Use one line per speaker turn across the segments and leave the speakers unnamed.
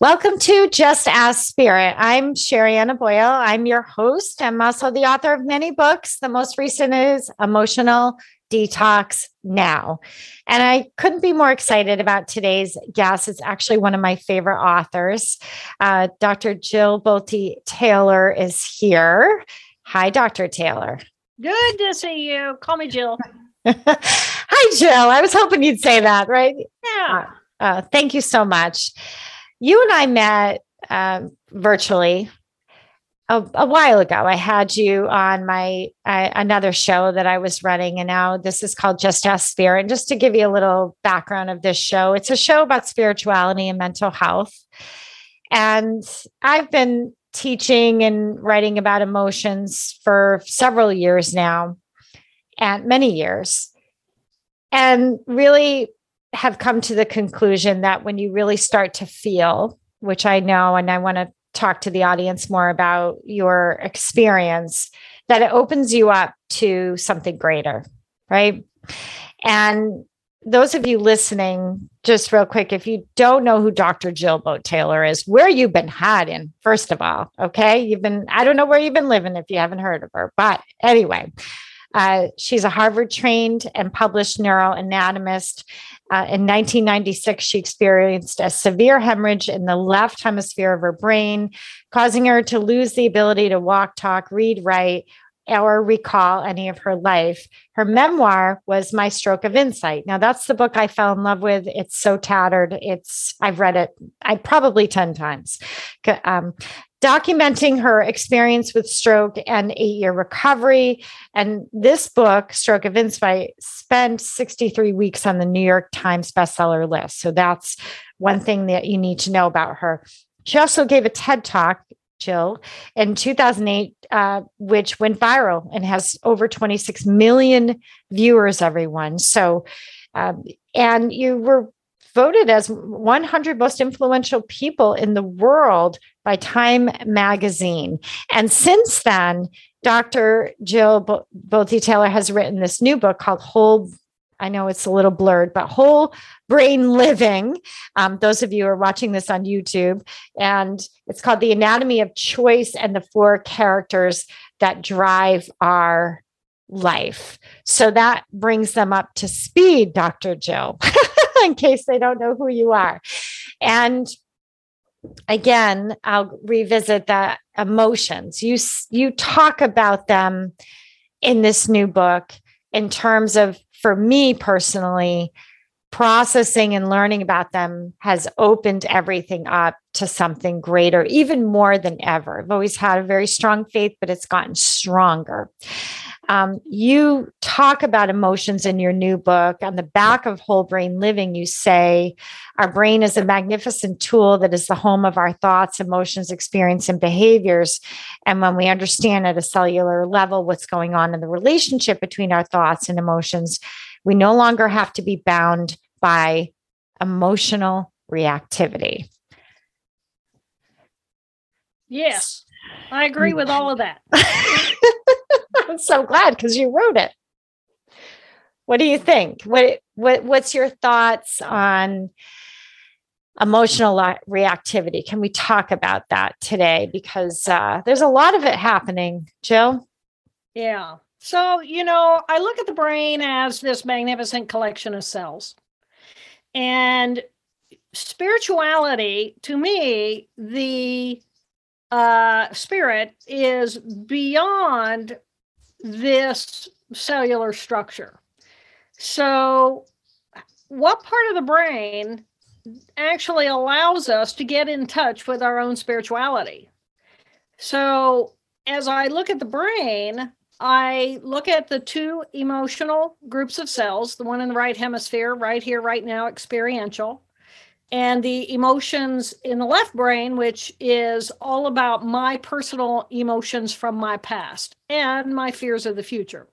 Welcome to Just Ask Spirit. I'm Sherianna Boyle. I'm your host. I'm also the author of many books. The most recent is Emotional Detox Now. And I couldn't be more excited about today's guest. It's actually one of my favorite authors. Uh, Dr. Jill Bolte Taylor is here. Hi, Dr. Taylor.
Good to see you. Call me Jill.
Hi, Jill. I was hoping you'd say that, right?
Yeah.
Uh, uh, thank you so much you and I met um, virtually a, a, while ago. I had you on my uh, another show that I was running, and now this is called Just Ask Spirit. And just to give you a little background of this show, it's a show about spirituality and mental health. And I've been teaching and writing about emotions for several years now, and many years. And really, have come to the conclusion that when you really start to feel, which I know, and I want to talk to the audience more about your experience, that it opens you up to something greater, right? And those of you listening, just real quick, if you don't know who Dr. Jill Bolte Taylor is, where you've been hiding, first of all, okay? You've been, I don't know where you've been living if you haven't heard of her, but anyway, uh, she's a Harvard trained and published neuroanatomist. Uh, in 1996, she experienced a severe hemorrhage in the left hemisphere of her brain, causing her to lose the ability to walk, talk, read, write, or recall any of her life. Her memoir was My Stroke of Insight. Now that's the book I fell in love with. It's so tattered. It's I've read it I probably 10 times. Um, documenting her experience with stroke and eight year recovery. And this book, Stroke of Insight, spent 63 weeks on the New York Times bestseller list. So that's one thing that you need to know about her. She also gave a TED talk, Jill, in 2008, uh, which went viral and has over 26 million viewers, everyone. So, um, and you were voted as 100 most influential people in the world by Time magazine. And since then, Dr. Jill Bolte Taylor has written this new book called Whole. I know it's a little blurred, but Whole Brain Living. Um, those of you are watching this on YouTube, and it's called The Anatomy of Choice and the Four Characters That Drive Our Life. So that brings them up to speed, Dr. Jill. in case they don't know who you are. And again, I'll revisit the emotions. You you talk about them in this new book in terms of for me personally processing and learning about them has opened everything up to something greater even more than ever. I've always had a very strong faith but it's gotten stronger. Um, you talk about emotions in your new book. On the back of Whole Brain Living, you say, Our brain is a magnificent tool that is the home of our thoughts, emotions, experience, and behaviors. And when we understand at a cellular level what's going on in the relationship between our thoughts and emotions, we no longer have to be bound by emotional reactivity.
Yes, I agree with all of that.
I'm so glad because you wrote it. What do you think? What what what's your thoughts on emotional reactivity? Can we talk about that today? Because uh, there's a lot of it happening, Jill.
Yeah. So, you know, I look at the brain as this magnificent collection of cells. And spirituality, to me, the uh, spirit is beyond this cellular structure. So, what part of the brain actually allows us to get in touch with our own spirituality? So, as I look at the brain, I look at the two emotional groups of cells, the one in the right hemisphere, right here, right now, experiential, and the emotions in the left brain, which is all about my personal emotions from my past and my fears of the future.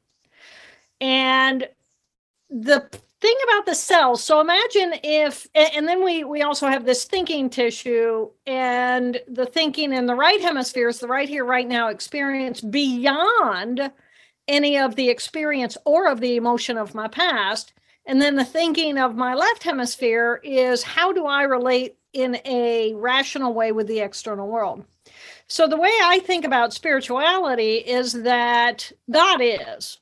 And the thing about the cells so imagine if and then we we also have this thinking tissue and the thinking in the right hemisphere is the right here right now experience beyond any of the experience or of the emotion of my past and then the thinking of my left hemisphere is how do i relate in a rational way with the external world? So the way i think about spirituality is that god is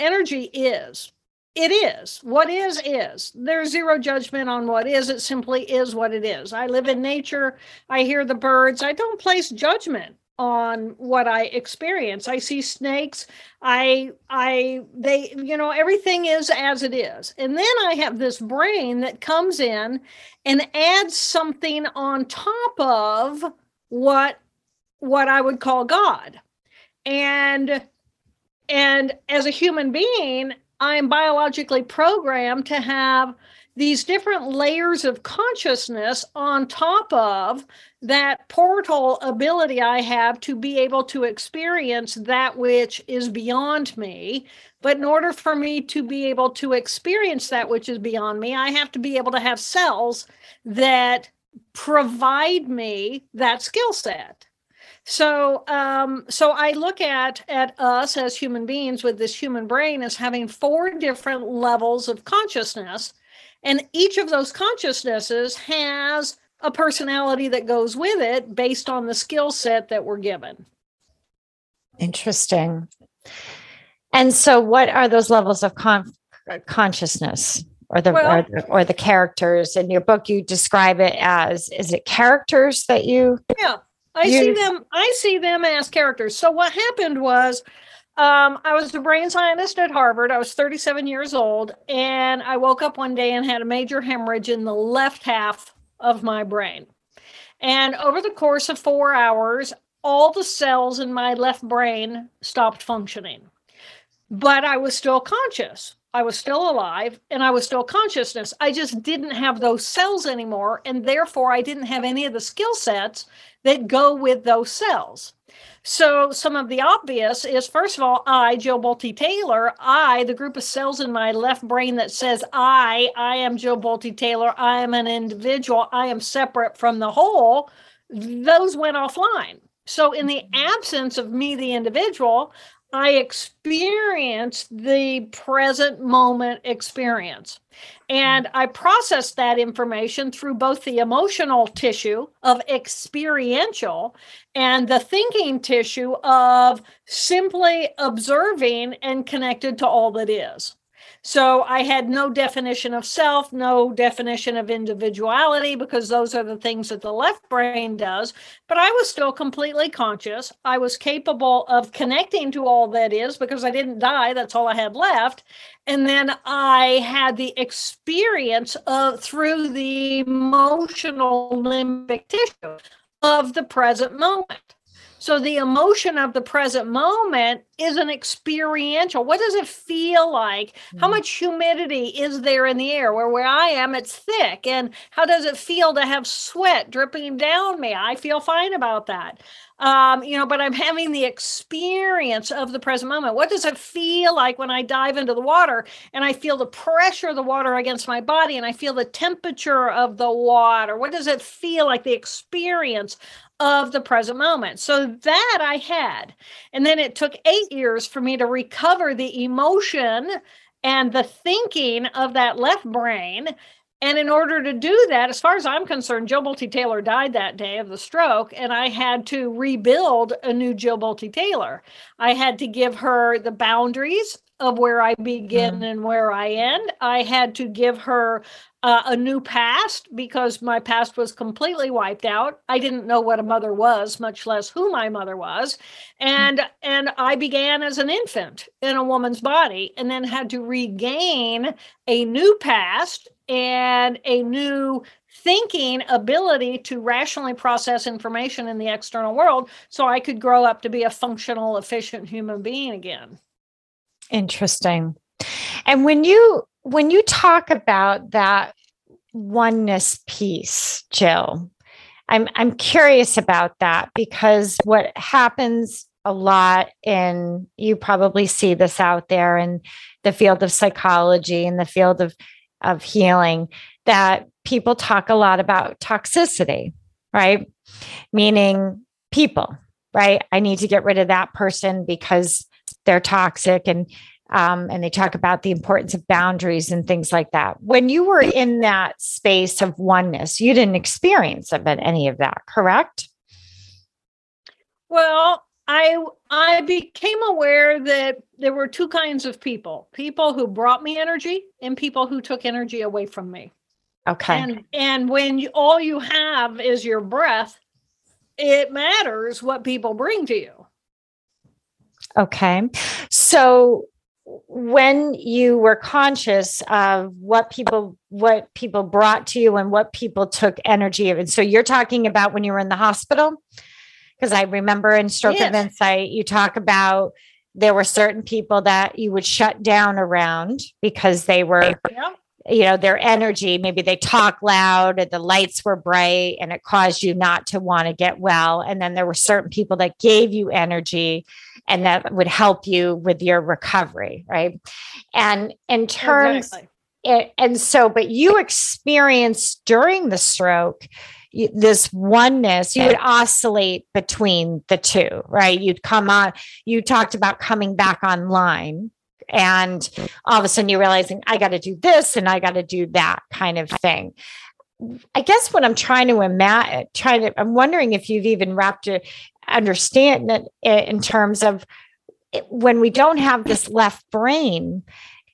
energy is it is what is is. There's zero judgment on what is it simply is what it is. I live in nature i hear the birds i don't place judgment on what i experience. I see snakes. I i they you know everything is as it is. And then i have this brain that comes in and adds something on top of what what i would call god. And and as a human being I am biologically programmed to have these different layers of consciousness on top of that portal ability I have to be able to experience that which is beyond me. But in order for me to be able to experience that which is beyond me, I have to be able to have cells that provide me that skill set. So, um, so I look at at us as human beings with this human brain as having four different levels of consciousness, and each of those consciousnesses has a personality that goes with it based on the skill set that we're given.
Interesting. And so, what are those levels of con- consciousness? Or the, well, or the or the characters in your book you describe it as is it characters that you
yeah I see them. I see them as characters. So what happened was, um, I was a brain scientist at Harvard. I was 37 years old, and I woke up one day and had a major hemorrhage in the left half of my brain. And over the course of four hours, all the cells in my left brain stopped functioning, but I was still conscious. I was still alive and I was still consciousness. I just didn't have those cells anymore. And therefore, I didn't have any of the skill sets that go with those cells. So, some of the obvious is first of all, I, Jill Bolte Taylor, I, the group of cells in my left brain that says I, I am Jill Bolte Taylor, I am an individual, I am separate from the whole, those went offline. So, in the mm-hmm. absence of me, the individual, I experience the present moment experience. And I process that information through both the emotional tissue of experiential and the thinking tissue of simply observing and connected to all that is. So I had no definition of self, no definition of individuality, because those are the things that the left brain does. But I was still completely conscious. I was capable of connecting to all that is because I didn't die. That's all I had left. And then I had the experience of through the emotional limbic tissue of the present moment. So the emotion of the present moment is an experiential. What does it feel like? Mm-hmm. How much humidity is there in the air? Where where I am, it's thick. And how does it feel to have sweat dripping down me? I feel fine about that. Um, you know, but I'm having the experience of the present moment. What does it feel like when I dive into the water and I feel the pressure of the water against my body and I feel the temperature of the water? What does it feel like? The experience of the present moment. So that I had. And then it took eight years for me to recover the emotion and the thinking of that left brain. And in order to do that, as far as I'm concerned, Jill Bolte Taylor died that day of the stroke, and I had to rebuild a new Jill Bolte Taylor. I had to give her the boundaries of where I begin mm. and where I end. I had to give her uh, a new past because my past was completely wiped out. I didn't know what a mother was, much less who my mother was, and mm. and I began as an infant in a woman's body, and then had to regain a new past and a new thinking ability to rationally process information in the external world so I could grow up to be a functional, efficient human being again.
Interesting. And when you when you talk about that oneness piece, Jill. I'm I'm curious about that because what happens a lot in you probably see this out there in the field of psychology in the field of of healing that people talk a lot about toxicity, right? Meaning people, right? I need to get rid of that person because they're toxic and um, and they talk about the importance of boundaries and things like that. When you were in that space of oneness, you didn't experience of any of that, correct?
Well, I I became aware that there were two kinds of people: people who brought me energy and people who took energy away from me.
Okay.
And and when you, all you have is your breath, it matters what people bring to you.
Okay. So when you were conscious of what people what people brought to you and what people took energy of and so you're talking about when you were in the hospital because i remember in stroke yes. of insight you talk about there were certain people that you would shut down around because they were yeah. You know their energy. Maybe they talk loud and the lights were bright and it caused you not to want to get well. And then there were certain people that gave you energy and that would help you with your recovery right? And in terms exactly. it, and so but you experienced during the stroke this oneness. You would oscillate between the two right? You'd come on you talked about coming back online and all of a sudden you're realizing i got to do this and i got to do that kind of thing. I guess what I'm trying to imagine, trying to, I'm wondering if you've even wrapped it, understand that in terms of when we don't have this left brain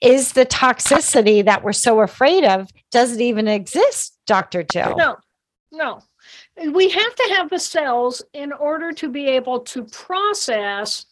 is the toxicity that we're so afraid of does it even exist dr jill?
No no. We have to have the cells in order to be able to process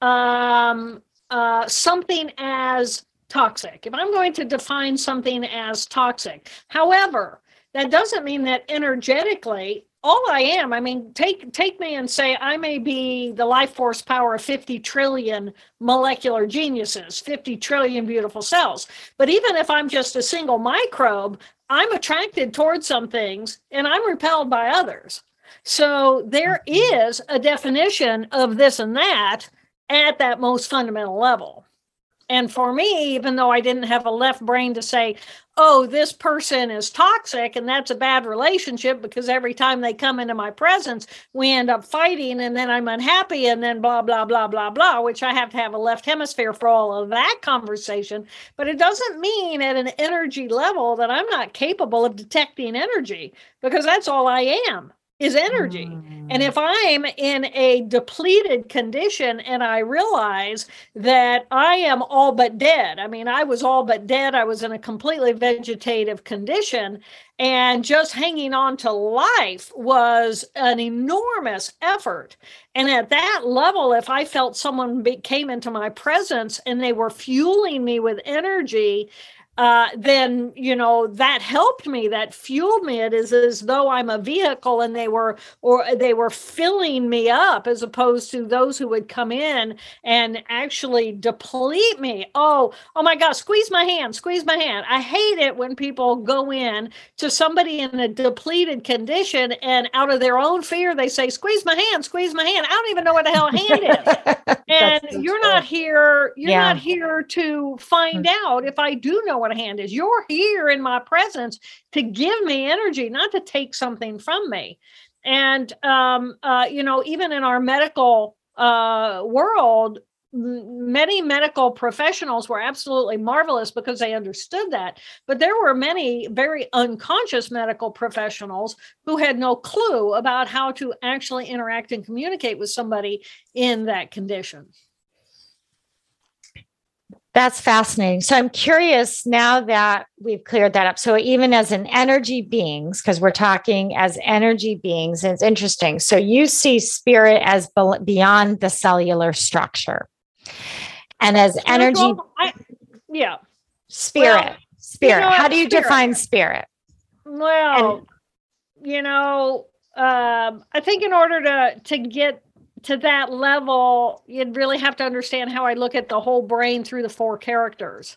um, uh, something as toxic if i'm going to define something as toxic however that doesn't mean that energetically all I am, I mean, take take me and say I may be the life force power of 50 trillion molecular geniuses, 50 trillion beautiful cells. But even if I'm just a single microbe, I'm attracted towards some things and I'm repelled by others. So there mm-hmm. a definition of this and that at that most fundamental level. And for me, even though I didn't have a left brain to say, oh, this person is toxic and that's a bad relationship because every time they come into my presence, we end up fighting and then I'm unhappy and then blah, blah, blah, blah, blah, which I have to have a left hemisphere for all of that conversation. But it doesn't mean at an energy level that I'm not capable of detecting energy because that's all I am is energy. Mm. And if I'm in a depleted condition and I realize that I am all but dead, I mean, I was all but dead, I was in a completely vegetative condition, and just hanging on to life was an enormous effort. And at that level, if I felt someone came into my presence and they were fueling me with energy, uh, then you know that helped me that fueled me. It is as though i'm a vehicle and they were or they were filling me up as opposed to those who would come in and actually deplete me. Oh oh my god squeeze my hand squeeze my hand. I hate it when people go in to somebody in a depleted condition and out of their own fear they say squeeze my hand squeeze my hand. I don't even know what the hell a hand is. And you're not here you're yeah. not here to find mm. out if i do know what a hand is. You're here in my presence to give me energy, not to take something from me. And, um, uh, you know, even in our medical uh, world, many medical professionals were absolutely marvelous because they understood that. But there were many very unconscious medical professionals who had no clue about how to actually interact and communicate with somebody in that condition.
That's fascinating. So I'm curious now that we've cleared that up. So even as an energy beings, because we're talking as energy beings, and it's interesting. So you see spirit as beyond the cellular structure, and as energy, I,
yeah,
spirit, well, spirit. You know, How do you spirit. define spirit?
Well, and, you know, um, I think in order to to get to that level, you'd really have to understand how I look at the whole brain through the four characters.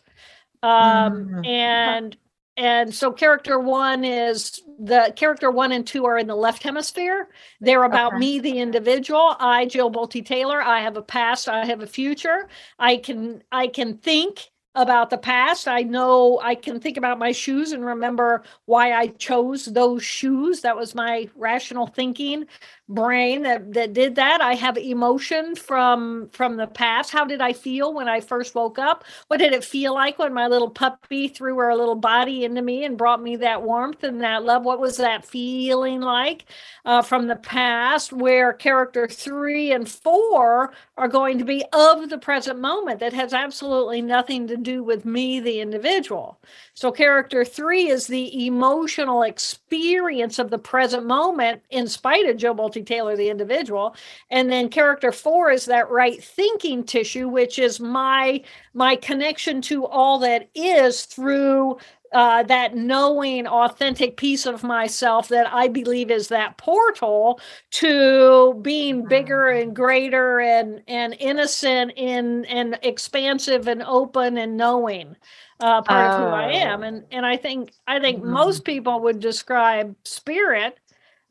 Um, mm-hmm. And and so character one is the character one and two are in the left hemisphere. They're about okay. me, the individual. I, Jill Bolte Taylor. I have a past. I have a future. I can I can think about the past. I know I can think about my shoes and remember why I chose those shoes. That was my rational thinking brain that, that did that. I have emotion from from the past. How did I feel when I first woke up? What did it feel like when my little puppy threw her little body into me and brought me that warmth and that love? What was that feeling like uh, from the past? Where character three and four are going to be of the present moment that has absolutely nothing to do with me, the individual. So character three is the emotional experience of the present moment in spite of Bolte Taylor, the individual. And then character four is that right thinking tissue, which is my my connection to all that is through uh, that knowing authentic piece of myself that I believe is that portal to being bigger and greater and and innocent in and expansive and open and knowing uh, part oh. of who I am. And and I think I think mm-hmm. most people would describe spirit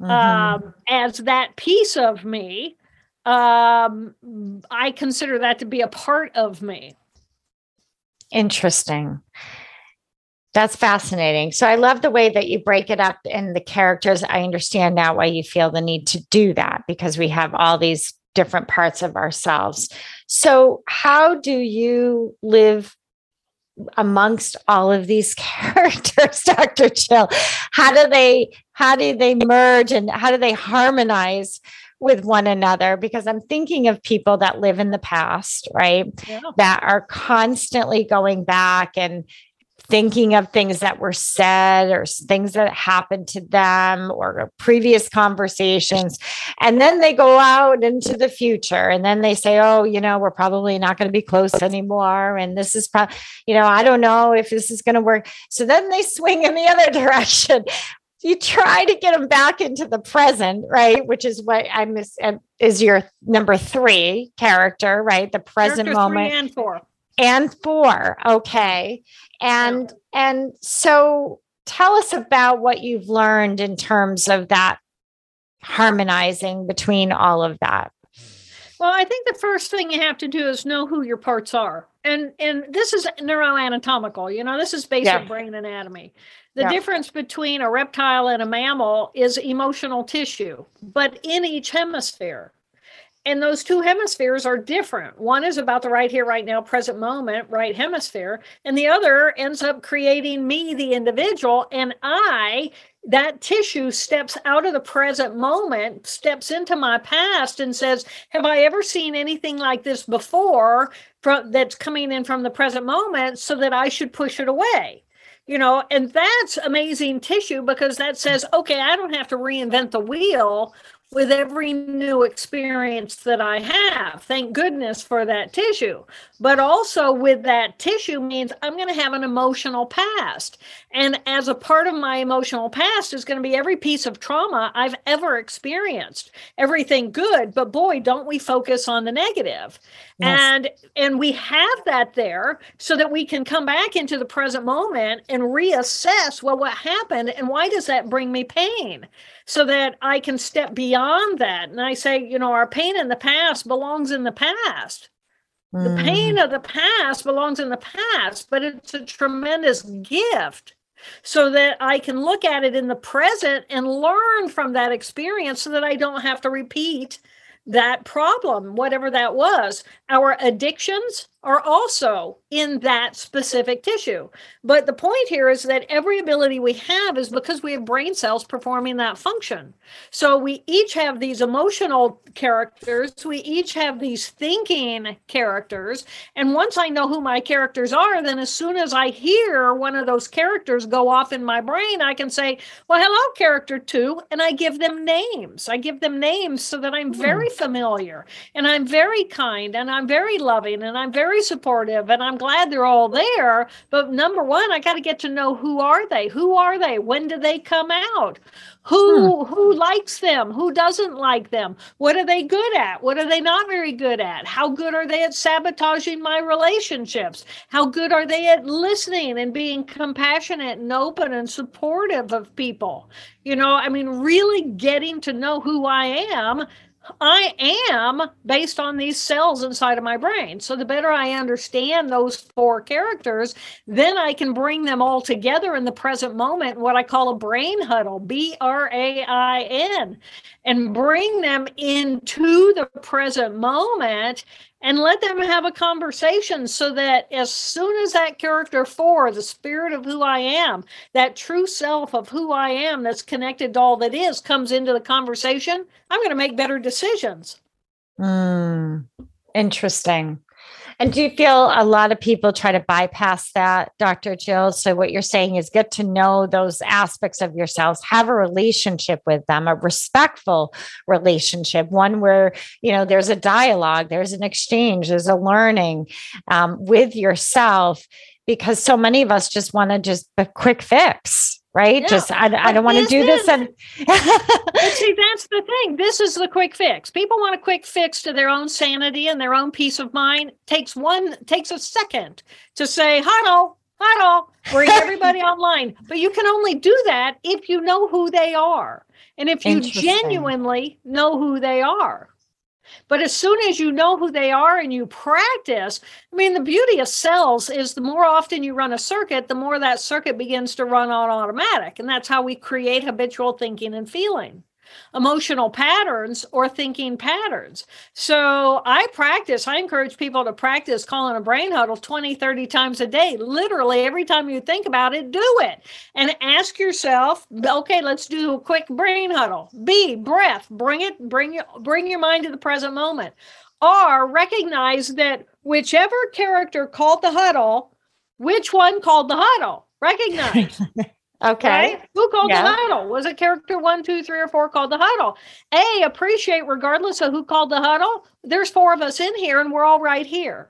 mm-hmm. um, as that piece of me. Um, I consider that to be a part of me.
Interesting. That's fascinating. So I love the way that you break it up in the characters. I understand now why you feel the need to do that because we have all these different parts of ourselves. So, how do you live amongst all of these characters dr jill how do they how do they merge and how do they harmonize with one another because i'm thinking of people that live in the past right yeah. that are constantly going back and thinking of things that were said or things that happened to them or previous conversations. And then they go out into the future and then they say, oh, you know, we're probably not going to be close anymore. And this is probably, you know, I don't know if this is going to work. So then they swing in the other direction. You try to get them back into the present, right? Which is what I miss is your number three character, right? The present character moment.
and four
and four okay and yeah. and so tell us about what you've learned in terms of that harmonizing between all of that
well i think the first thing you have to do is know who your parts are and and this is neuroanatomical you know this is basic yeah. brain anatomy the yeah. difference between a reptile and a mammal is emotional tissue but in each hemisphere and those two hemispheres are different. One is about the right here, right now, present moment, right hemisphere, and the other ends up creating me, the individual, and I, that tissue steps out of the present moment, steps into my past, and says, Have I ever seen anything like this before from, that's coming in from the present moment so that I should push it away? you know and that's amazing tissue because that says okay i don't have to reinvent the wheel with every new experience that I have. Thank goodness for that tissue. But also, with that tissue, means I'm going to have an emotional past. And as a part of my emotional past is going to be every piece of trauma I've ever experienced, everything good. But boy, don't we focus on the negative. Yes. And and we have that there so that we can come back into the present moment and reassess well what happened and why does that bring me pain? So that I can step beyond that. And I say, you know, our pain in the past belongs in the past. Mm. The pain mm. of the past belongs in the past, but it's a tremendous gift so that I can look at it in the present and learn from that experience so that I don't have to repeat that problem, whatever that was. Our addictions are also in that specific tissue. But the point here is that every ability we have is because we have brain cells performing that function. So we each have these emotional characters, we each have these thinking characters. And once I know who my characters are, then as soon as I hear one of those characters go off in my brain, I can say, Well, hello, character two. And I give them names. I give them names so that I'm very hmm. familiar and I'm very kind and I'm very loving and I'm very very supportive and I'm glad they're all there. But number one, I got to get to know who are they? Who are they? When do they come out? Who hmm. who likes them? Who doesn't like them? What are they good at? What are they not very good at? How good are they at sabotaging my relationships? How good are they at listening and being compassionate and open and supportive of people? You know, I mean, really getting to know who I am I am based on these cells inside of my brain. So the better I understand those four characters, then I can bring them all together in the present moment, what I call a brain huddle, B R A I N, and bring them into the present moment and let them have a conversation so that as soon as that character four, the spirit of who I am, that true self of who I am that's connected to all that is, comes into the conversation, I'm going to make better decisions.
Mm, interesting. And do you feel a lot of people try to bypass that, Dr. Jill? So, what you're saying is get to know those aspects of yourselves, have a relationship with them, a respectful relationship, one where, you know, there's a dialogue, there's an exchange, there's a learning um, with yourself, because so many of us just want to just a quick fix right? Yeah. Just I, I don't want to do this. And
see, that's the thing. This is the quick fix. People want a quick fix to their own sanity and their own peace of mind. Takes one takes a second to say huddle, huddle, bring everybody online. But you can only do that if you know who they are, and if you genuinely know who they are. But as soon as you know who they are and you practice, I mean, the beauty of cells is the more often you run a circuit, the more that circuit begins to run on automatic. And that's how we create habitual thinking and feeling emotional patterns or thinking patterns. So I practice, I encourage people to practice calling a brain huddle 20, 30 times a day. Literally, every time you think about it, do it. And ask yourself, okay, let's do a quick brain huddle. B, breath, bring it, bring your bring your mind to the present moment. R, recognize that whichever character called the huddle, which one called the huddle? Recognize.
Okay. Right?
Who called yeah. the huddle? Was it character one, two, three, or four called the huddle? A, appreciate regardless of who called the huddle. There's four of us in here and we're all right here.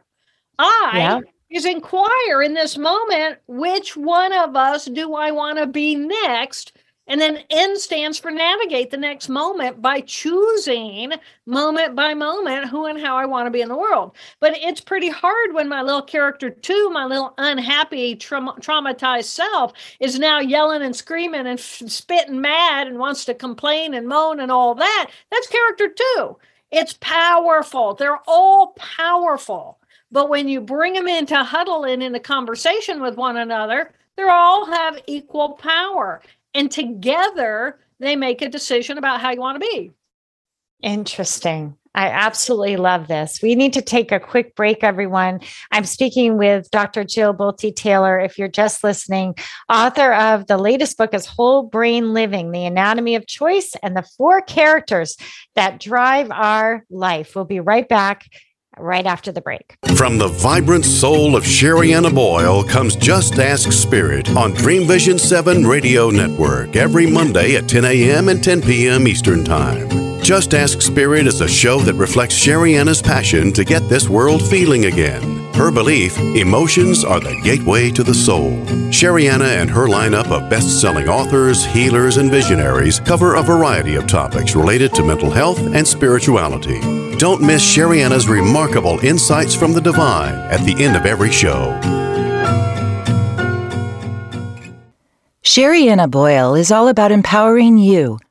I yeah. is inquire in this moment which one of us do I want to be next and then N stands for navigate the next moment by choosing moment by moment who and how I want to be in the world. But it's pretty hard when my little character two, my little unhappy, tra- traumatized self, is now yelling and screaming and f- spitting mad and wants to complain and moan and all that. That's character two. It's powerful. They're all powerful. But when you bring them into huddle and in a conversation with one another, they all have equal power and together they make a decision about how you want to be.
Interesting. I absolutely love this. We need to take a quick break, everyone. I'm speaking with Dr. Jill Bolte Taylor. If you're just listening, author of the latest book is Whole Brain Living, The Anatomy of Choice and the Four Characters That Drive Our Life. We'll be right back right after the break.
From the vibrant soul of Sherianna Boyle comes Just Ask Spirit on Dream Vision 7 Radio Network every Monday at 10 a.m. and 10 p.m. Eastern Time. Just Ask Spirit is a show that reflects Sherianna's passion to get this world feeling again. Her belief emotions are the gateway to the soul. Sherianna and her lineup of best selling authors, healers, and visionaries cover a variety of topics related to mental health and spirituality. Don't miss Sherianna's remarkable insights from the divine at the end of every show.
Sherianna Boyle is all about empowering you.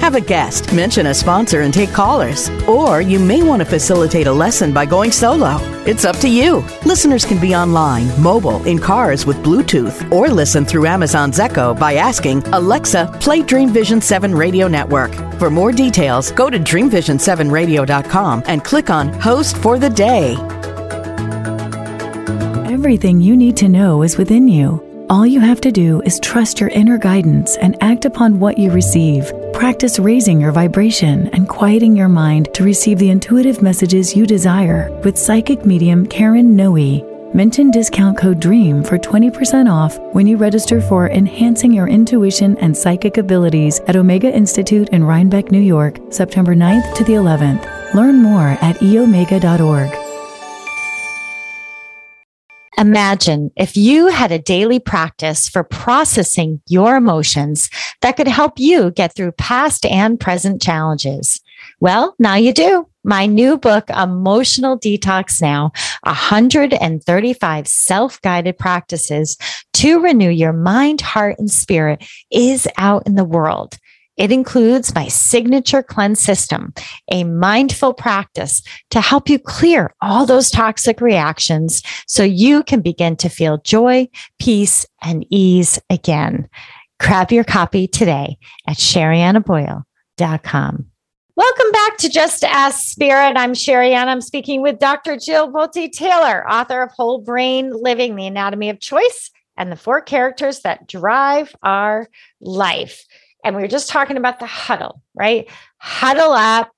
have a guest, mention a sponsor, and take callers. Or you may want to facilitate a lesson by going solo. It's up to you. Listeners can be online, mobile, in cars with Bluetooth, or listen through Amazon's Echo by asking Alexa, play Dream Vision 7 Radio Network. For more details, go to dreamvision7radio.com and click on Host for the Day.
Everything you need to know is within you. All you have to do is trust your inner guidance and act upon what you receive. Practice raising your vibration and quieting your mind to receive the intuitive messages you desire with psychic medium Karen Noe. Mention discount code DREAM for 20% off when you register for Enhancing Your Intuition and Psychic Abilities at Omega Institute in Rhinebeck, New York, September 9th to the 11th. Learn more at eomega.org.
Imagine if you had a daily practice for processing your emotions that could help you get through past and present challenges. Well, now you do. My new book, Emotional Detox Now 135 Self Guided Practices to Renew Your Mind, Heart, and Spirit, is out in the world. It includes my signature cleanse system, a mindful practice to help you clear all those toxic reactions so you can begin to feel joy, peace, and ease again. Grab your copy today at sheriannaboyle.com. Welcome back to Just Ask Spirit. I'm Sherry. I'm speaking with Dr. Jill Bolte Taylor, author of Whole Brain Living, The Anatomy of Choice, and the four characters that drive our life. And we were just talking about the huddle, right? Huddle up.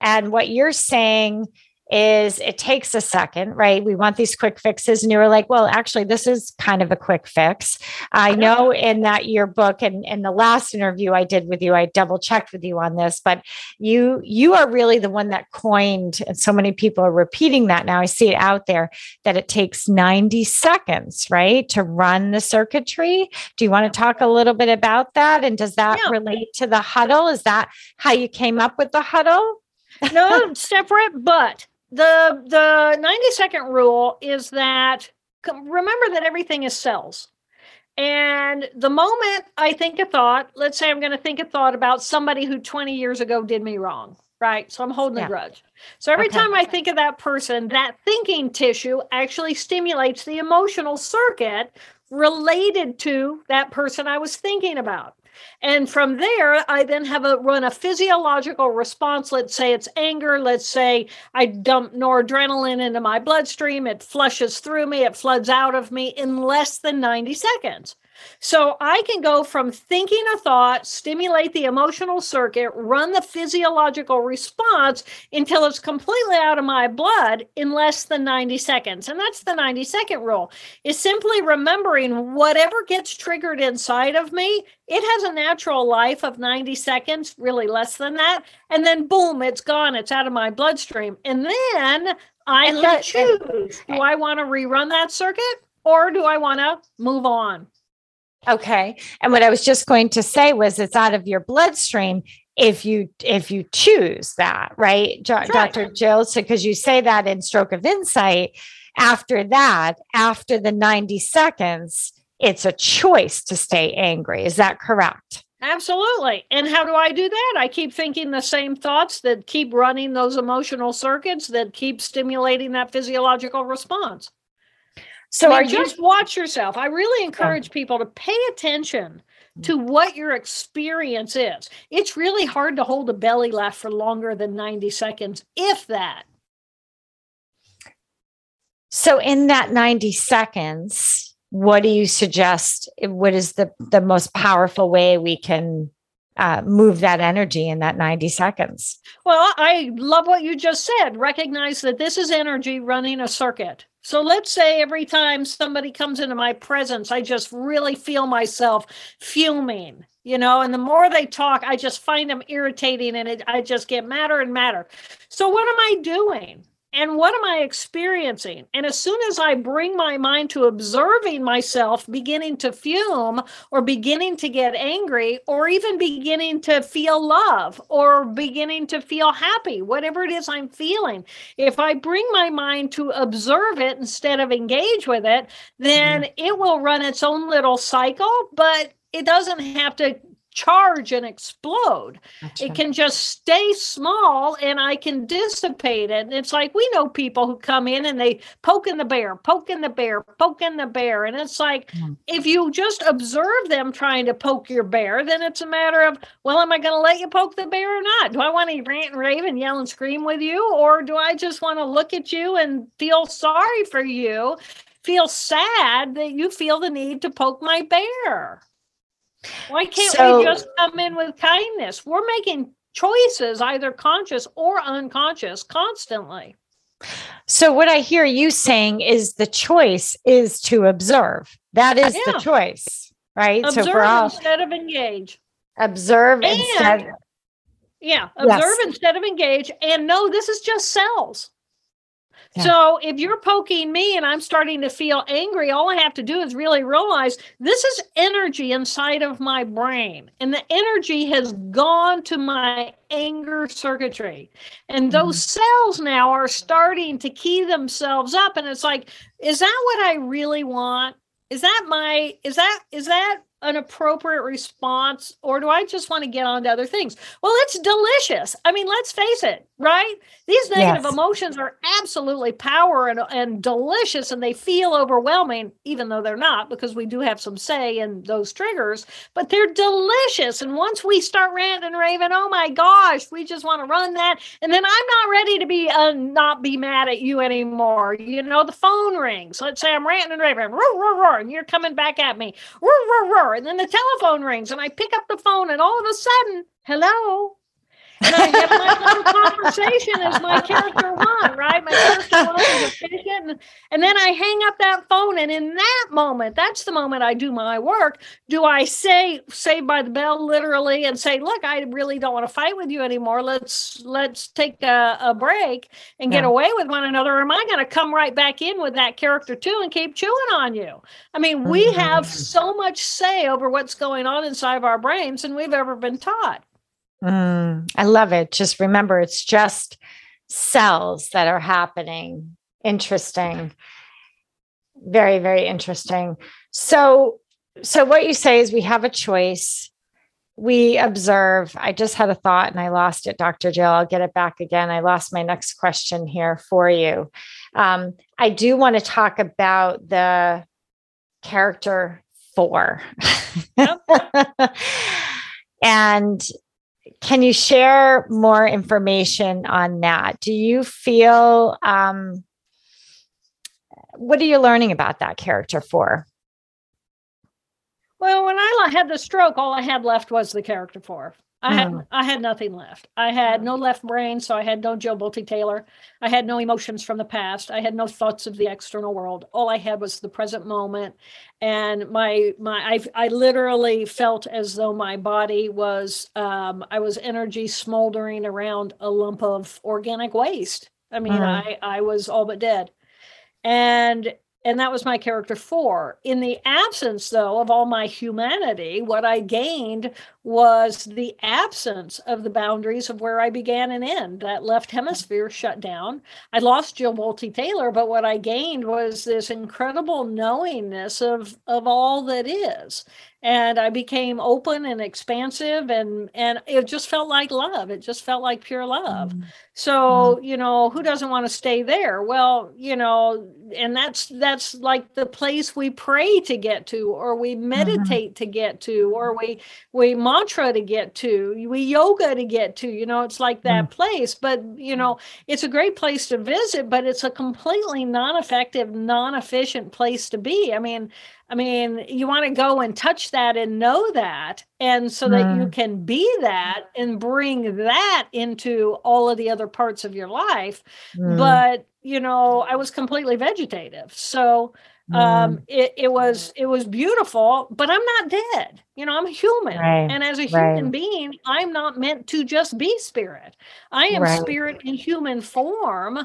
And what you're saying is it takes a second, right? We want these quick fixes. And you were like, well, actually, this is kind of a quick fix. I know in that your book and in the last interview I did with you, I double checked with you on this, but you you are really the one that coined, and so many people are repeating that now. I see it out there that it takes 90 seconds, right, to run the circuitry. Do you want to talk a little bit about that? And does that
Yeah.
relate to the huddle? Is that how you came up with the huddle?
no, separate, but the the 90 second rule is that remember that everything is cells. And the moment I think a thought, let's say I'm going to think a thought about somebody who 20 years ago did me wrong, right? So I'm holding
Yeah.
a grudge. So every
Okay.
time I think of that person, that thinking tissue actually stimulates the emotional circuit related to that person I was thinking about. And from there, I then have a run a physiological response. Let's say it's anger. Let's say I dump noradrenaline into my bloodstream. It flushes through me, it floods out of me in less than 90 seconds. So I can go from thinking a thought, stimulate the emotional circuit, run the physiological response until it's completely out of my blood in less than 90 seconds. And that's the 90 second rule is simply remembering whatever gets triggered inside of me, it has a natural life of 90 seconds, really less than that. And then boom, it's gone. It's out of my bloodstream. And then I
And
choose do I want to rerun that circuit or do I want to move on?
Okay. And what I was just going to say was it's out of your bloodstream if you if you choose that, right? Jo-
right.
Dr. Jill, so because you say that in stroke of insight, after that, after the 90 seconds, it's a choice to stay angry. Is that correct?
Absolutely. And how do I do that? I keep thinking the same thoughts that keep running those emotional circuits that keep stimulating that physiological response.
So
I mean,
you
just watch yourself. I really encourage people to pay attention mm. to what your experience is. It's really hard to hold a belly laugh for longer than 90 seconds, if that.
so in that 90 seconds, what do you suggest? What is the the most powerful way we can uh, move that energy in that 90 seconds?
Well, I love what you just said. Recognize that this is energy running a circuit. So let's say every time somebody comes into my presence, I just really feel myself fuming, you know, and the more they talk, I just find them irritating and it, I just get madder and madder. So what am I doing? And what am I experiencing? And as soon as I bring my mind to observing myself beginning to fume or beginning to get angry or even beginning to feel love or beginning to feel happy, whatever it is I'm feeling, if I bring my mind to observe it instead of engage with it, then mm-hmm. it will run its own little cycle, but it doesn't have to charge and explode.
Gotcha.
It can just stay small and I can dissipate it. And it's like we know people who come in and they poke in the bear, poke in the bear, poke in the bear. And it's like
Mm.
if you just observe them trying to poke your bear, then it's a matter of, well, am I going to let you poke the bear or not? Do I want to rant and rave and yell and scream with you? Or do I just want to look at you and feel sorry for you, feel sad that you feel the need to poke my bear? Why can't
So-
we just come in with kindness? We're making choices, either conscious or unconscious, constantly.
So what I hear you saying is the choice is to observe. That is
Yeah.
the choice, right?
Observe
so for all
instead of engage.
observe
And-
instead.
Yeah,
Yes.
observe instead of engage. And no, this is just cells.
Yeah.
So if you're poking me and I'm starting to feel angry, all I have to do is really realize this is energy inside of my brain. And the energy has gone to my anger circuitry. And mm-hmm. those cells now are starting to key themselves up. And it's like, is that what I really want? Is that my, is that, is that an appropriate response or do I just want to get on to other things? Well, it's delicious. I mean, let's face it, right? These negative
Yes.
emotions are absolutely power and, and delicious and they feel overwhelming, even though they're not, because we do have some say in those triggers, but they're delicious. And once we start ranting and raving, oh my gosh, we just want to run that. And then I'm not ready to be uh, not be mad at you anymore. You know, the phone rings. Let's say I'm ranting and raving, roar, roar, roar, and you're coming back at me, roar, roar, roar. And then the telephone rings and I pick up the phone and all of a sudden, hello. And I have my little conversation as my character one, right? My character one is efficient. And, and then I hang up that phone. And in that moment, that's the moment I do my work. Do I say, say by the bell literally and say, look, I really don't want to fight with you anymore. Let's let's take a, a break and get
Yeah.
away with one another. Or am I going to come right back in with that character two and keep chewing on you? I mean, we have
Mhm.
so much say over what's going on inside of our brains than we've ever been taught.
Mm, I love it. Just remember, it's just cells that are happening. Interesting. Very, very interesting. So, so what you say is we have a choice. We observe. I just had a thought and I lost it, Dr. Jill. I'll get it back again. I lost my next question here for you. Um, I do want to talk about the character four. and can you share more information on that? Do you feel um, what are you learning about that character four?
Well, when I had the stroke, all I had left was the character four. I had
Mm.
I had nothing left. I had no left brain, so I had no Jill Bolte Taylor. I had no emotions from the past. I had no thoughts of the external world. All I had was the present moment, and my my I I literally felt as though my body was um, I was energy smoldering around a lump of organic waste. I mean,
Mm.
I I was all but dead, and and that was my character four. In the absence, though, of all my humanity, what I gained was the absence of the boundaries of where I began and end. That left hemisphere shut down. I lost Jill Bolte Taylor, but what I gained was this incredible knowingness of of all that is. And I became open and expansive, and and it just felt like love. It just felt like pure love. Mm-hmm. So, mm-hmm. you know, who doesn't want to stay there? Well, you know, and that's that's like the place we pray to get to or we mm-hmm. meditate to get to or we we mantra to get to, we yoga to get to, you know, it's like that place, but you know, it's a great place to visit, but it's a completely non-effective, non-efficient place to be. I mean, I mean, you want to go and touch that and know that. And so that you can be that and bring that into all of the other parts of your life.
Mm,
But, you know, I was completely vegetative. So
mm,
um it, it was it was beautiful but i'm not dead you know i'm human
Right,
and as a human
right.
being i'm not meant to just be spirit i am
Right.
spirit in human form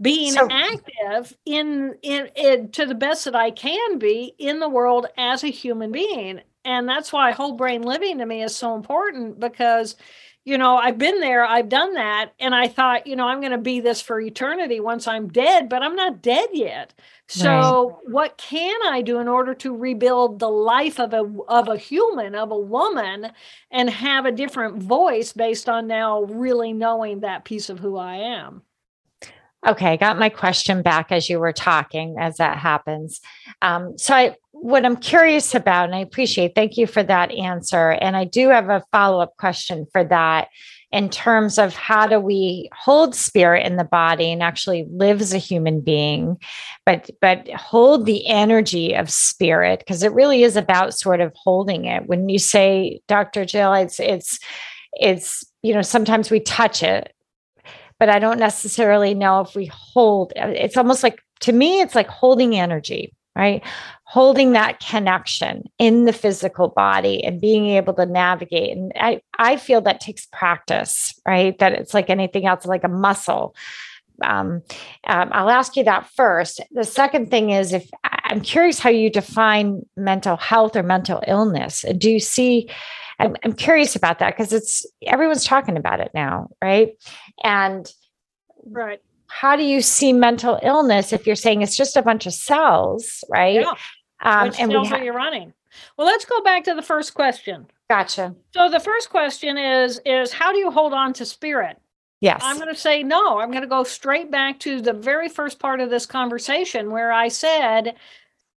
being
So-
active in, in in to the best that i can be in the world as a human being and that's why whole brain living to me is so important because you know, I've been there, I've done that. And I thought, you know, I'm going to be this for eternity once I'm dead, but I'm not dead yet. So right. what can I do in order to rebuild the life of a of a human, of a woman, and have a different voice based on now really knowing that piece of who I am?
Okay, I got my question back as you were talking, as that happens. Um, so, I what I'm curious about, and I appreciate, thank you for that answer. And I do have a follow up question for that in terms of how do we hold spirit in the body and actually live as a human being but but hold the energy of spirit because it really is about sort of holding it when you say dr jill it's it's it's you know sometimes we touch it but I don't necessarily know if we hold it's almost like to me, it's like holding energy, right? Holding that connection in the physical body and being able to navigate. And I, I feel that takes practice, right? That it's like anything else, like a muscle. Um, um, I'll ask you that first. The second thing is if I'm curious how you define mental health or mental illness. Do you see I'm, I'm curious about that because it's everyone's talking about it now, right? And
right.
How do you see mental illness if you're saying it's just a bunch of cells, right?
Yeah. Um, Which and cells ha- are you running? Well, let's go back to the first question.
Gotcha.
So the first question is is how do you hold on to spirit?
Yes.
I'm going to say no. I'm going to go straight back to the very first part of this conversation where I said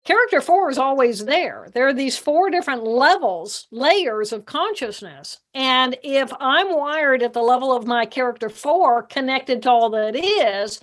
character four is always there. There are these four different levels, layers of consciousness. And if I'm wired at the level of my character four, connected to all that is,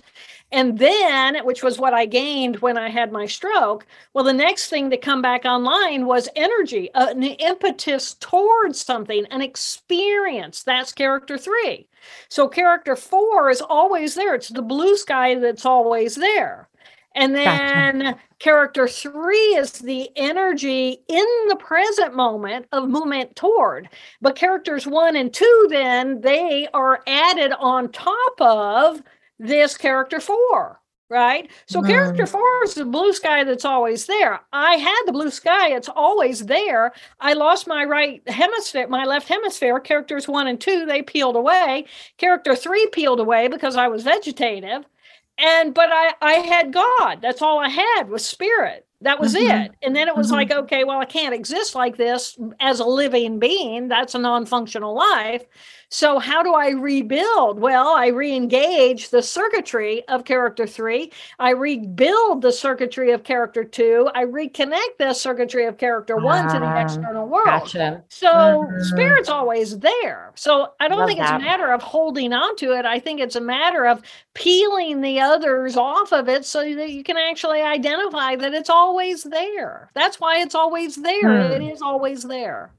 and then, which was what I gained when I had my stroke, well, the next thing to come back online was energy, an impetus towards something, an experience. That's character three. So, character four is always there. It's the blue sky that's always there. And then gotcha. Character three is the energy in the present moment of movement toward. But characters one and two, then they are added on top of this character four, right? So character four is the blue sky that's always there. I had the blue sky, it's always there. I lost my right hemisphere, my left hemisphere. Characters one and two, they peeled away. Character three peeled away because I was vegetative and but i i had god. That's all i had was spirit. That was mm-hmm. it. And then it was mm-hmm. like okay well i can't exist like this as a living being. That's a non-functional life so, how do I rebuild? Well, I re engage the circuitry of character three. I rebuild the circuitry of character two. I reconnect the circuitry of character one to the ah, external world. Gotcha. So, mm-hmm. spirit's always there. So, I don't Love think it's that. a matter of holding on to it. I think it's a matter of peeling the others off of it so that you can actually identify that it's always there. That's why it's always there. It is always there.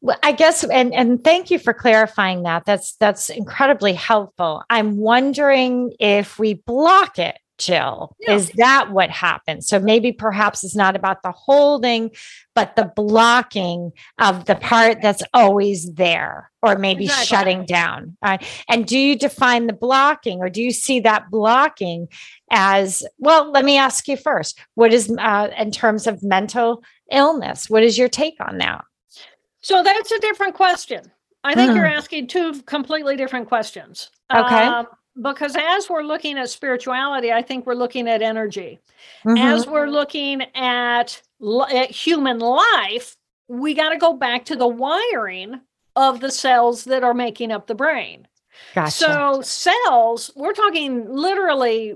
Well, I guess, and and thank you for clarifying that. That's that's incredibly helpful. I'm wondering if we block it, Jill. Yeah. Is that what happens? So maybe perhaps it's not about the holding, but the blocking of the part that's always there, or maybe exactly. shutting down. And do you define the blocking, or do you see that blocking as well? Let me ask you first. What is uh, in terms of mental illness? What is your take on that?
So that's a different question. I think mm. you're asking two completely different questions.
Okay. Um,
because as we're looking at spirituality, I think we're looking at energy. Mm-hmm. As we're looking at, at human life, we got to go back to the wiring of the cells that are making up the brain. Gotcha. So cells, we're talking literally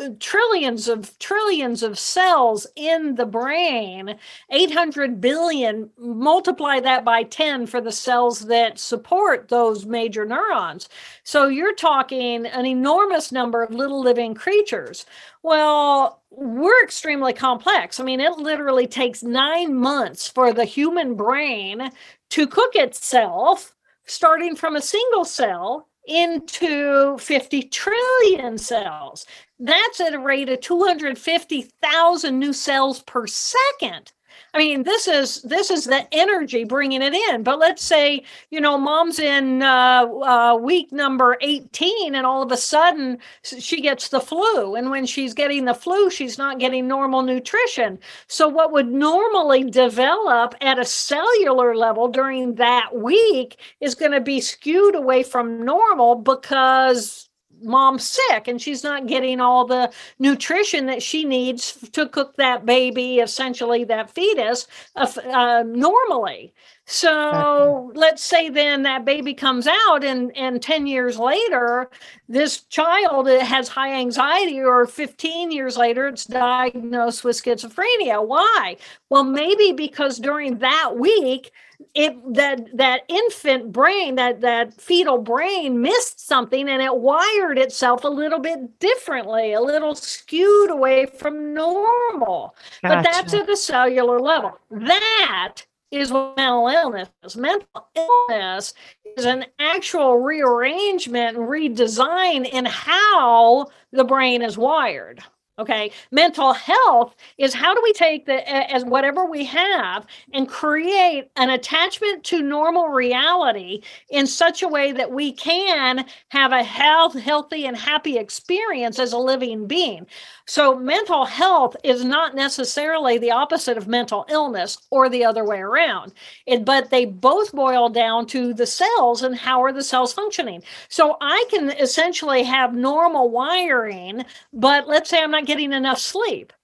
uh, trillions of trillions of cells in the brain, 800 billion, multiply that by 10 for the cells that support those major neurons. So you're talking an enormous number of little living creatures. Well, we're extremely complex. I mean, it literally takes 9 months for the human brain to cook itself starting from a single cell into 50 trillion cells. That's at a rate of 250,000 new cells per second. I mean, this is this is the energy bringing it in. But let's say you know, mom's in uh, uh, week number eighteen, and all of a sudden she gets the flu, and when she's getting the flu, she's not getting normal nutrition. So what would normally develop at a cellular level during that week is going to be skewed away from normal because mom's sick and she's not getting all the nutrition that she needs to cook that baby essentially that fetus uh, uh, normally. So let's say then that baby comes out and and 10 years later this child has high anxiety or 15 years later it's diagnosed with schizophrenia. Why? Well maybe because during that week it that that infant brain that that fetal brain missed something and it wired itself a little bit differently a little skewed away from normal gotcha. but that's at the cellular level that is mental illness. Mental illness is an actual rearrangement and redesign in how the brain is wired. Okay. Mental health is how do we take the as whatever we have and create an attachment to normal reality in such a way that we can have a health, healthy, and happy experience as a living being. So mental health is not necessarily the opposite of mental illness or the other way around. It, but they both boil down to the cells and how are the cells functioning. So I can essentially have normal wiring, but let's say I'm not getting enough sleep.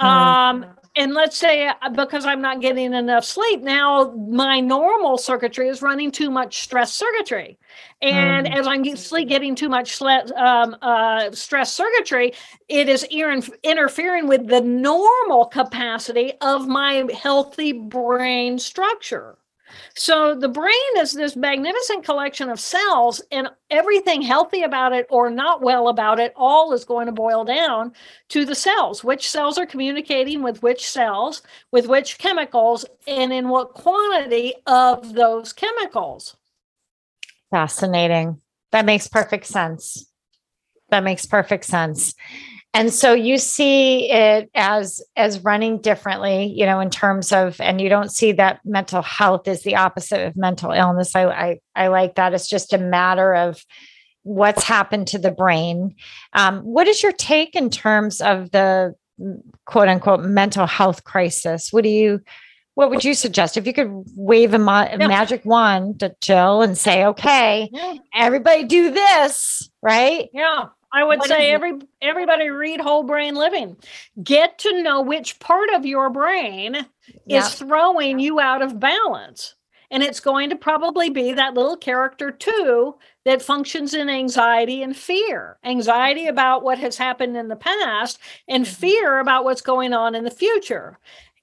Mm-hmm. Um, and let's say uh, because I'm not getting enough sleep, now my normal circuitry is running too much stress circuitry. And mm. as I'm getting too much um, uh, stress circuitry, it is interfering with the normal capacity of my healthy brain structure. So the brain is this magnificent collection of cells, and everything healthy about it or not well about it, all is going to boil down to the cells. Which cells are communicating with which cells, with which chemicals, and in what quantity of those chemicals.
Fascinating. That makes perfect sense. That makes perfect sense and so you see it as as running differently you know in terms of and you don't see that mental health is the opposite of mental illness i i, I like that it's just a matter of what's happened to the brain um, what is your take in terms of the quote unquote mental health crisis what do you what would you suggest if you could wave a, ma- yeah. magic wand to Jill and say, okay, yeah. everybody do this, right?
Yeah. I would what say every everybody read Whole Brain Living. Get to know which part of your brain is throwing you out of balance. And it's going to probably be that little character two that functions in anxiety and fear. Anxiety about what has happened in the past and mm-hmm. fear about what's going on in the future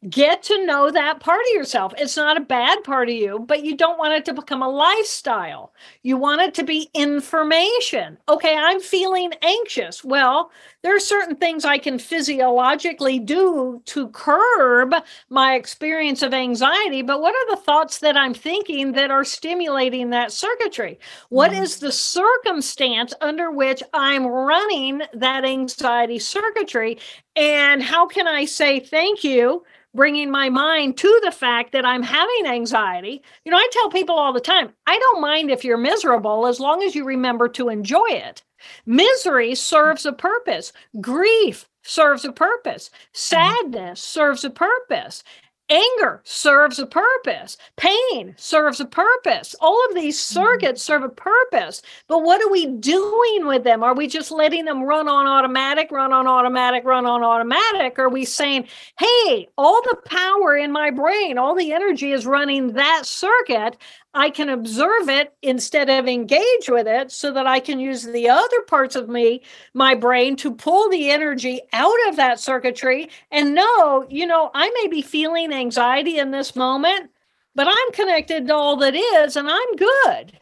get to know that part of yourself. It's not a bad part of you, but you don't want it to become a lifestyle. You want it to be information. Okay, I'm feeling anxious. Well, there are certain things I can physiologically do to curb my experience of anxiety, but what are the thoughts that I'm thinking that are stimulating that circuitry? What mm-hmm. is the circumstance under which I'm running that anxiety circuitry? And how can I say thank you? bringing my mind to the fact that I'm having anxiety. You know, I tell people all the time, I don't mind if you're miserable as long as you remember to enjoy it. Misery serves a purpose. Grief serves a purpose. Mm-hmm. Sadness serves a purpose. Anger serves a purpose. Pain serves a purpose. All of these mm-hmm. circuits serve a purpose. But what are we doing with them? Are we just letting them run on automatic, run on automatic, run on automatic? Are we saying, hey, all the power in my brain, all the energy is running that circuit? I can observe it instead of engage with it so that I can use the other parts of me, my brain, to pull the energy out of that circuitry and know, you know, I may be feeling anxiety in this moment, but I'm connected to all that is and I'm good.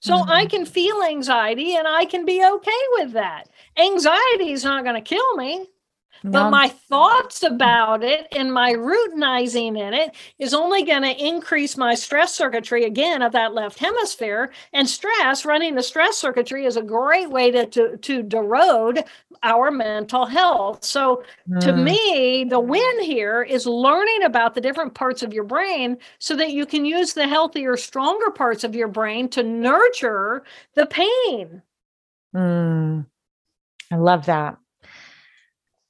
So mm-hmm. I can feel anxiety and I can be okay with that. Anxiety is not going to kill me. But my thoughts about it and my routinizing in it is only going to increase my stress circuitry again of that left hemisphere. And stress, running the stress circuitry, is a great way to, to, to derode our mental health. So, mm. to me, the win here is learning about the different parts of your brain so that you can use the healthier, stronger parts of your brain to nurture the pain.
Mm. I love that.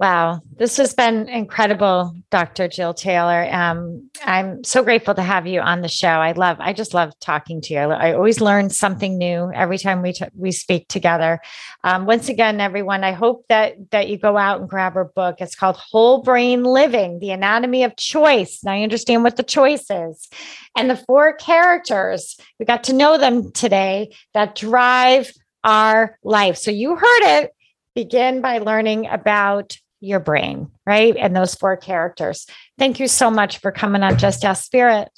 Wow, this has been incredible, Dr. Jill Taylor. Um, I'm so grateful to have you on the show. I love, I just love talking to you. I, I always learn something new every time we t- we speak together. Um, once again, everyone, I hope that that you go out and grab her book. It's called Whole Brain Living: The Anatomy of Choice. Now you understand what the choice is, and the four characters we got to know them today that drive our life. So you heard it. Begin by learning about your brain, right? And those four characters. Thank you so much for coming on Just Ask Spirit.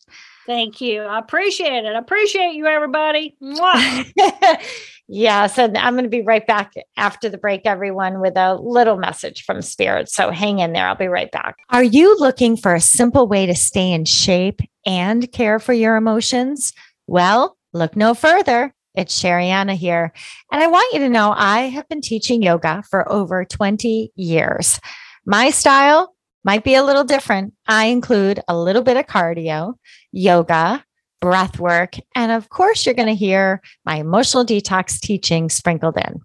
Thank you. I appreciate it. I appreciate you, everybody.
yes. And I'm going to be right back after the break, everyone, with a little message from Spirit. So hang in there. I'll be right back. Are you looking for a simple way to stay in shape and care for your emotions? Well, look no further. It's Sherianna here. And I want you to know I have been teaching yoga for over 20 years. My style might be a little different. I include a little bit of cardio, yoga, breath work, and of course, you're going to hear my emotional detox teaching sprinkled in.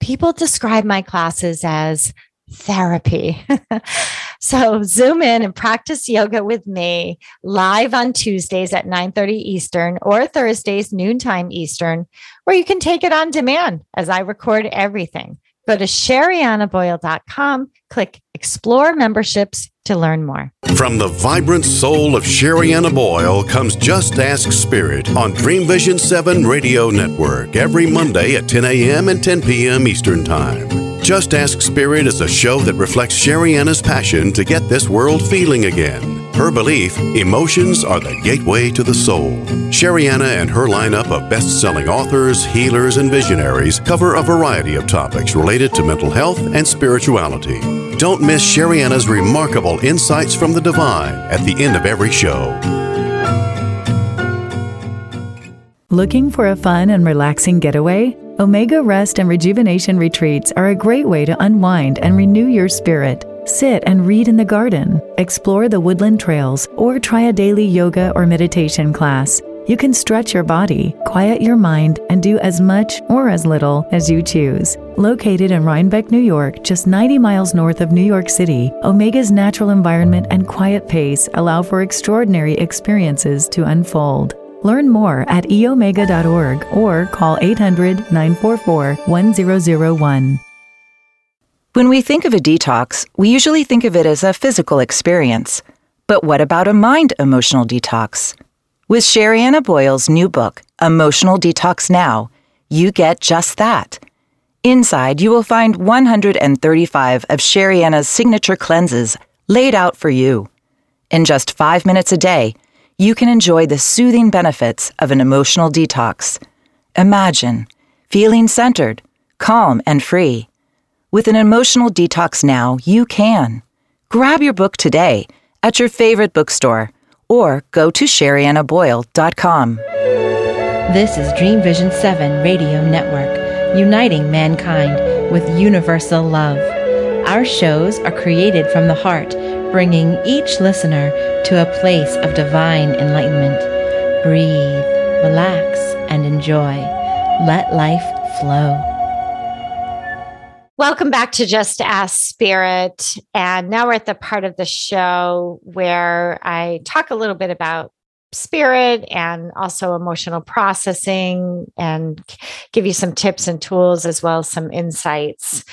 People describe my classes as therapy. so zoom in and practice yoga with me live on Tuesdays at 9:30 Eastern or Thursdays noontime Eastern, or you can take it on demand as I record everything. Go to sheriannaboyle.com, click explore memberships to learn more.
From the vibrant soul of Sherianna Boyle comes Just Ask Spirit on Dream Vision 7 Radio Network every Monday at 10 a.m. and 10 p.m. Eastern Time. Just Ask Spirit is a show that reflects Sherianna's passion to get this world feeling again. Her belief emotions are the gateway to the soul. Sherianna and her lineup of best selling authors, healers, and visionaries cover a variety of topics related to mental health and spirituality. Don't miss Sherianna's remarkable insights from the divine at the end of every show.
Looking for a fun and relaxing getaway? Omega Rest and Rejuvenation Retreats are a great way to unwind and renew your spirit. Sit and read in the garden, explore the woodland trails, or try a daily yoga or meditation class. You can stretch your body, quiet your mind, and do as much or as little as you choose. Located in Rhinebeck, New York, just 90 miles north of New York City, Omega's natural environment and quiet pace allow for extraordinary experiences to unfold. Learn more at eomega.org or call 800 944 1001.
When we think of a detox, we usually think of it as a physical experience. But what about a mind emotional detox? With Sherianna Boyle's new book, Emotional Detox Now, you get just that. Inside, you will find 135 of Sherianna's signature cleanses laid out for you. In just five minutes a day, you can enjoy the soothing benefits of an emotional detox. Imagine feeling centered, calm, and free. With an emotional detox now, you can. Grab your book today at your favorite bookstore or go to sheriannaboyle.com.
This is Dream Vision 7 Radio Network, uniting mankind with universal love. Our shows are created from the heart bringing each listener to a place of divine enlightenment. Breathe, relax, and enjoy. Let life flow.
Welcome back to Just Ask Spirit. And now we're at the part of the show where I talk a little bit about spirit and also emotional processing and give you some tips and tools as well as some insights.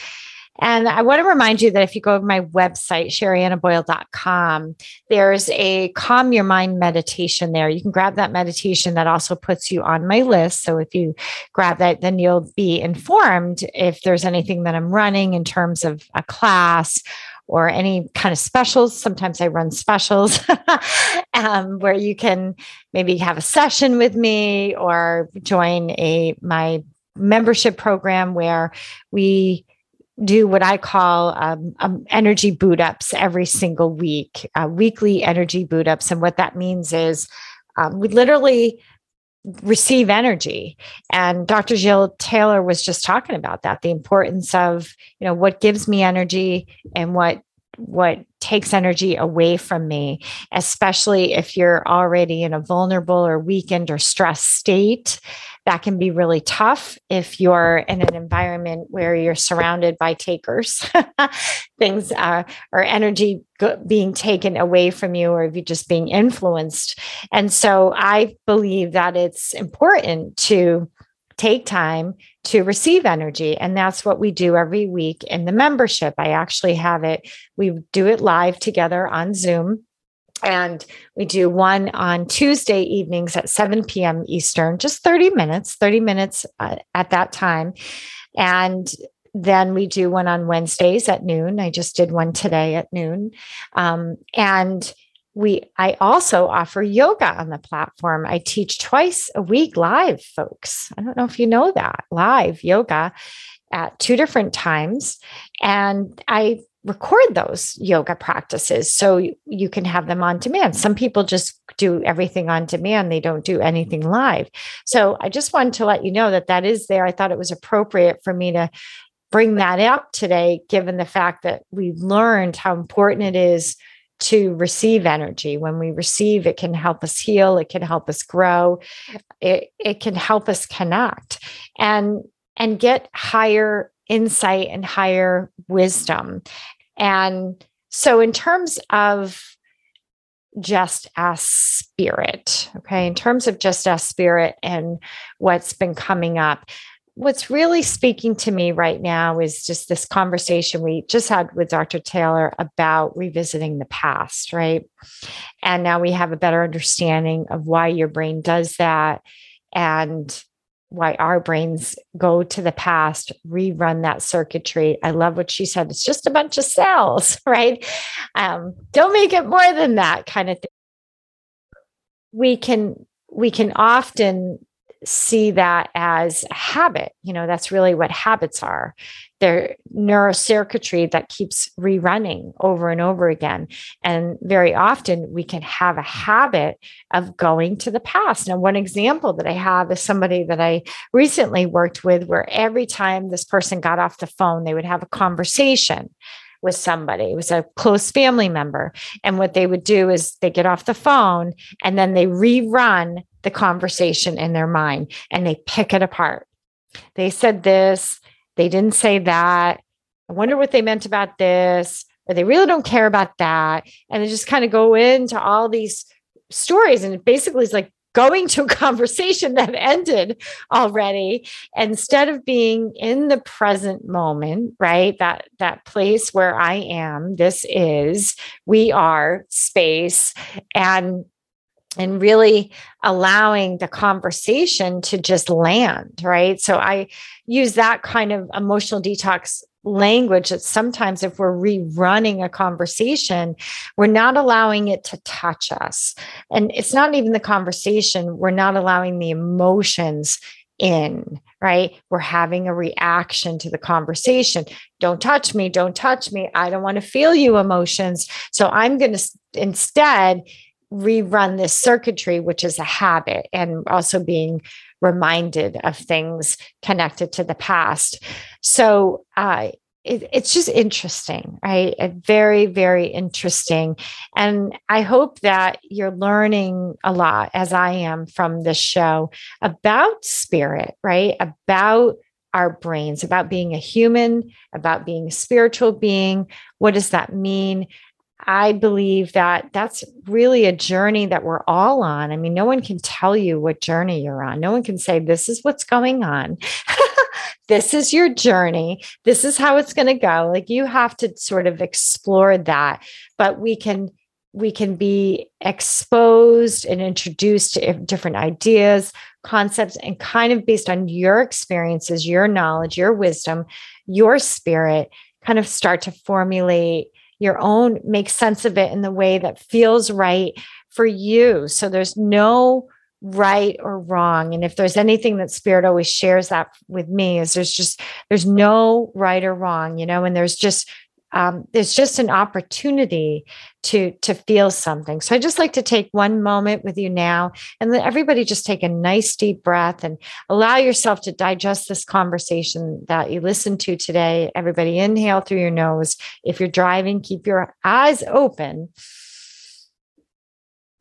And I want to remind you that if you go to my website, sheriannaboyle.com, there's a calm your mind meditation there. You can grab that meditation that also puts you on my list. So if you grab that, then you'll be informed if there's anything that I'm running in terms of a class or any kind of specials. Sometimes I run specials um, where you can maybe have a session with me or join a my membership program where we do what I call um, um, energy boot ups every single week, uh, weekly energy boot ups. And what that means is um, we literally receive energy. And Dr. Jill Taylor was just talking about that the importance of, you know, what gives me energy and what what takes energy away from me, especially if you're already in a vulnerable or weakened or stressed state. That can be really tough if you're in an environment where you're surrounded by takers, things uh, or energy being taken away from you, or if you're just being influenced. And so I believe that it's important to take time to receive energy. And that's what we do every week in the membership. I actually have it, we do it live together on Zoom. And we do one on Tuesday evenings at 7 p.m. Eastern, just 30 minutes, 30 minutes uh, at that time. And then we do one on Wednesdays at noon. I just did one today at noon. Um, and we i also offer yoga on the platform. I teach twice a week live folks. I don't know if you know that. Live yoga at two different times. And i record those yoga practices so you can have them on demand. Some people just do everything on demand. They don't do anything live. So i just wanted to let you know that that is there. I thought it was appropriate for me to bring that up today given the fact that we learned how important it is to receive energy. When we receive, it can help us heal, it can help us grow, it, it can help us connect and and get higher insight and higher wisdom. And so in terms of Just Ask Spirit, okay, in terms of Just Ask Spirit and what's been coming up, what's really speaking to me right now is just this conversation we just had with Dr. Taylor about revisiting the past, right? And now we have a better understanding of why your brain does that and why our brains go to the past, rerun that circuitry. I love what she said. It's just a bunch of cells, right? Um, don't make it more than that kind of thing. We can we can often see that as a habit. You know, that's really what habits are. They're neurocircuitry that keeps rerunning over and over again. And very often we can have a habit of going to the past. Now, one example that I have is somebody that I recently worked with where every time this person got off the phone, they would have a conversation with somebody. It was a close family member. And what they would do is they get off the phone and then they rerun the conversation in their mind and they pick it apart. They said this, they didn't say that. I wonder what they meant about this, or they really don't care about that. And they just kind of go into all these stories. And it basically is like going to a conversation that ended already instead of being in the present moment right that that place where i am this is we are space and and really allowing the conversation to just land right? So i use that kind of emotional detox language that sometimes if we're rerunning a conversation we're not allowing it to touch us. And it's not even the conversation we're not allowing the emotions in right? We're having a reaction to the conversation. Don't touch me don't touch me. I don't want to feel you emotions. So i'm going to instead rerun this circuitry which is a habit and also being reminded of things connected to the past. So uh, it, it's just interesting, right? A very, very interesting. And I hope that you're learning a lot, as I am from this show, about spirit, right? About our brains, about being a human, about being a spiritual being. What does that mean? I believe that that's really a journey that we're all on. I mean, no one can tell you what journey you're on. No one can say, this is what's going on. this is your journey. This is how it's going to go. Like you have to sort of explore that, but we can we can be exposed and introduced to different ideas, concepts, and kind of based on your experiences, your knowledge, your wisdom, your spirit, kind of start to formulate your own, make sense of it in the way that feels right for you. So there's no right or wrong and if there's anything that spirit always shares that with me is there's just there's no right or wrong you know and there's just um, there's just an opportunity to to feel something. So i just like to take one moment with you now and let everybody just take a nice deep breath and allow yourself to digest this conversation that you listened to today. Everybody inhale through your nose. If you're driving keep your eyes open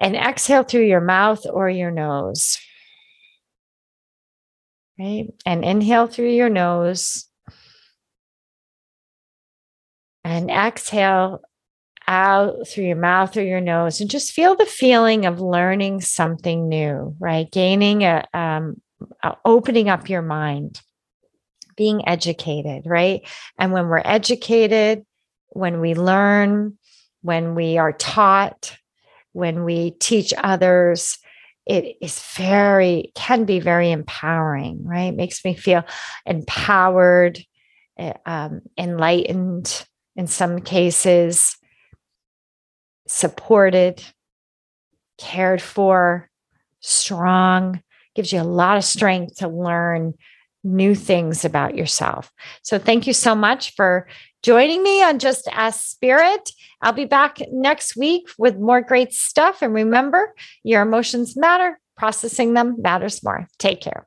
and exhale through your mouth or your nose. Right? And inhale through your nose and exhale out through your mouth or your nose and just feel the feeling of learning something new right? Gaining a, um, a opening up your mind being educated right? And when we're educated when we learn when we are taught when we teach others it is very can be very empowering right? Makes me feel empowered eh, um, enlightened in some cases, supported, cared for, strong, gives you a lot of strength to learn new things about yourself. So, thank you so much for joining me on Just Ask Spirit. I'll be back next week with more great stuff. And remember, your emotions matter, processing them matters more. Take care.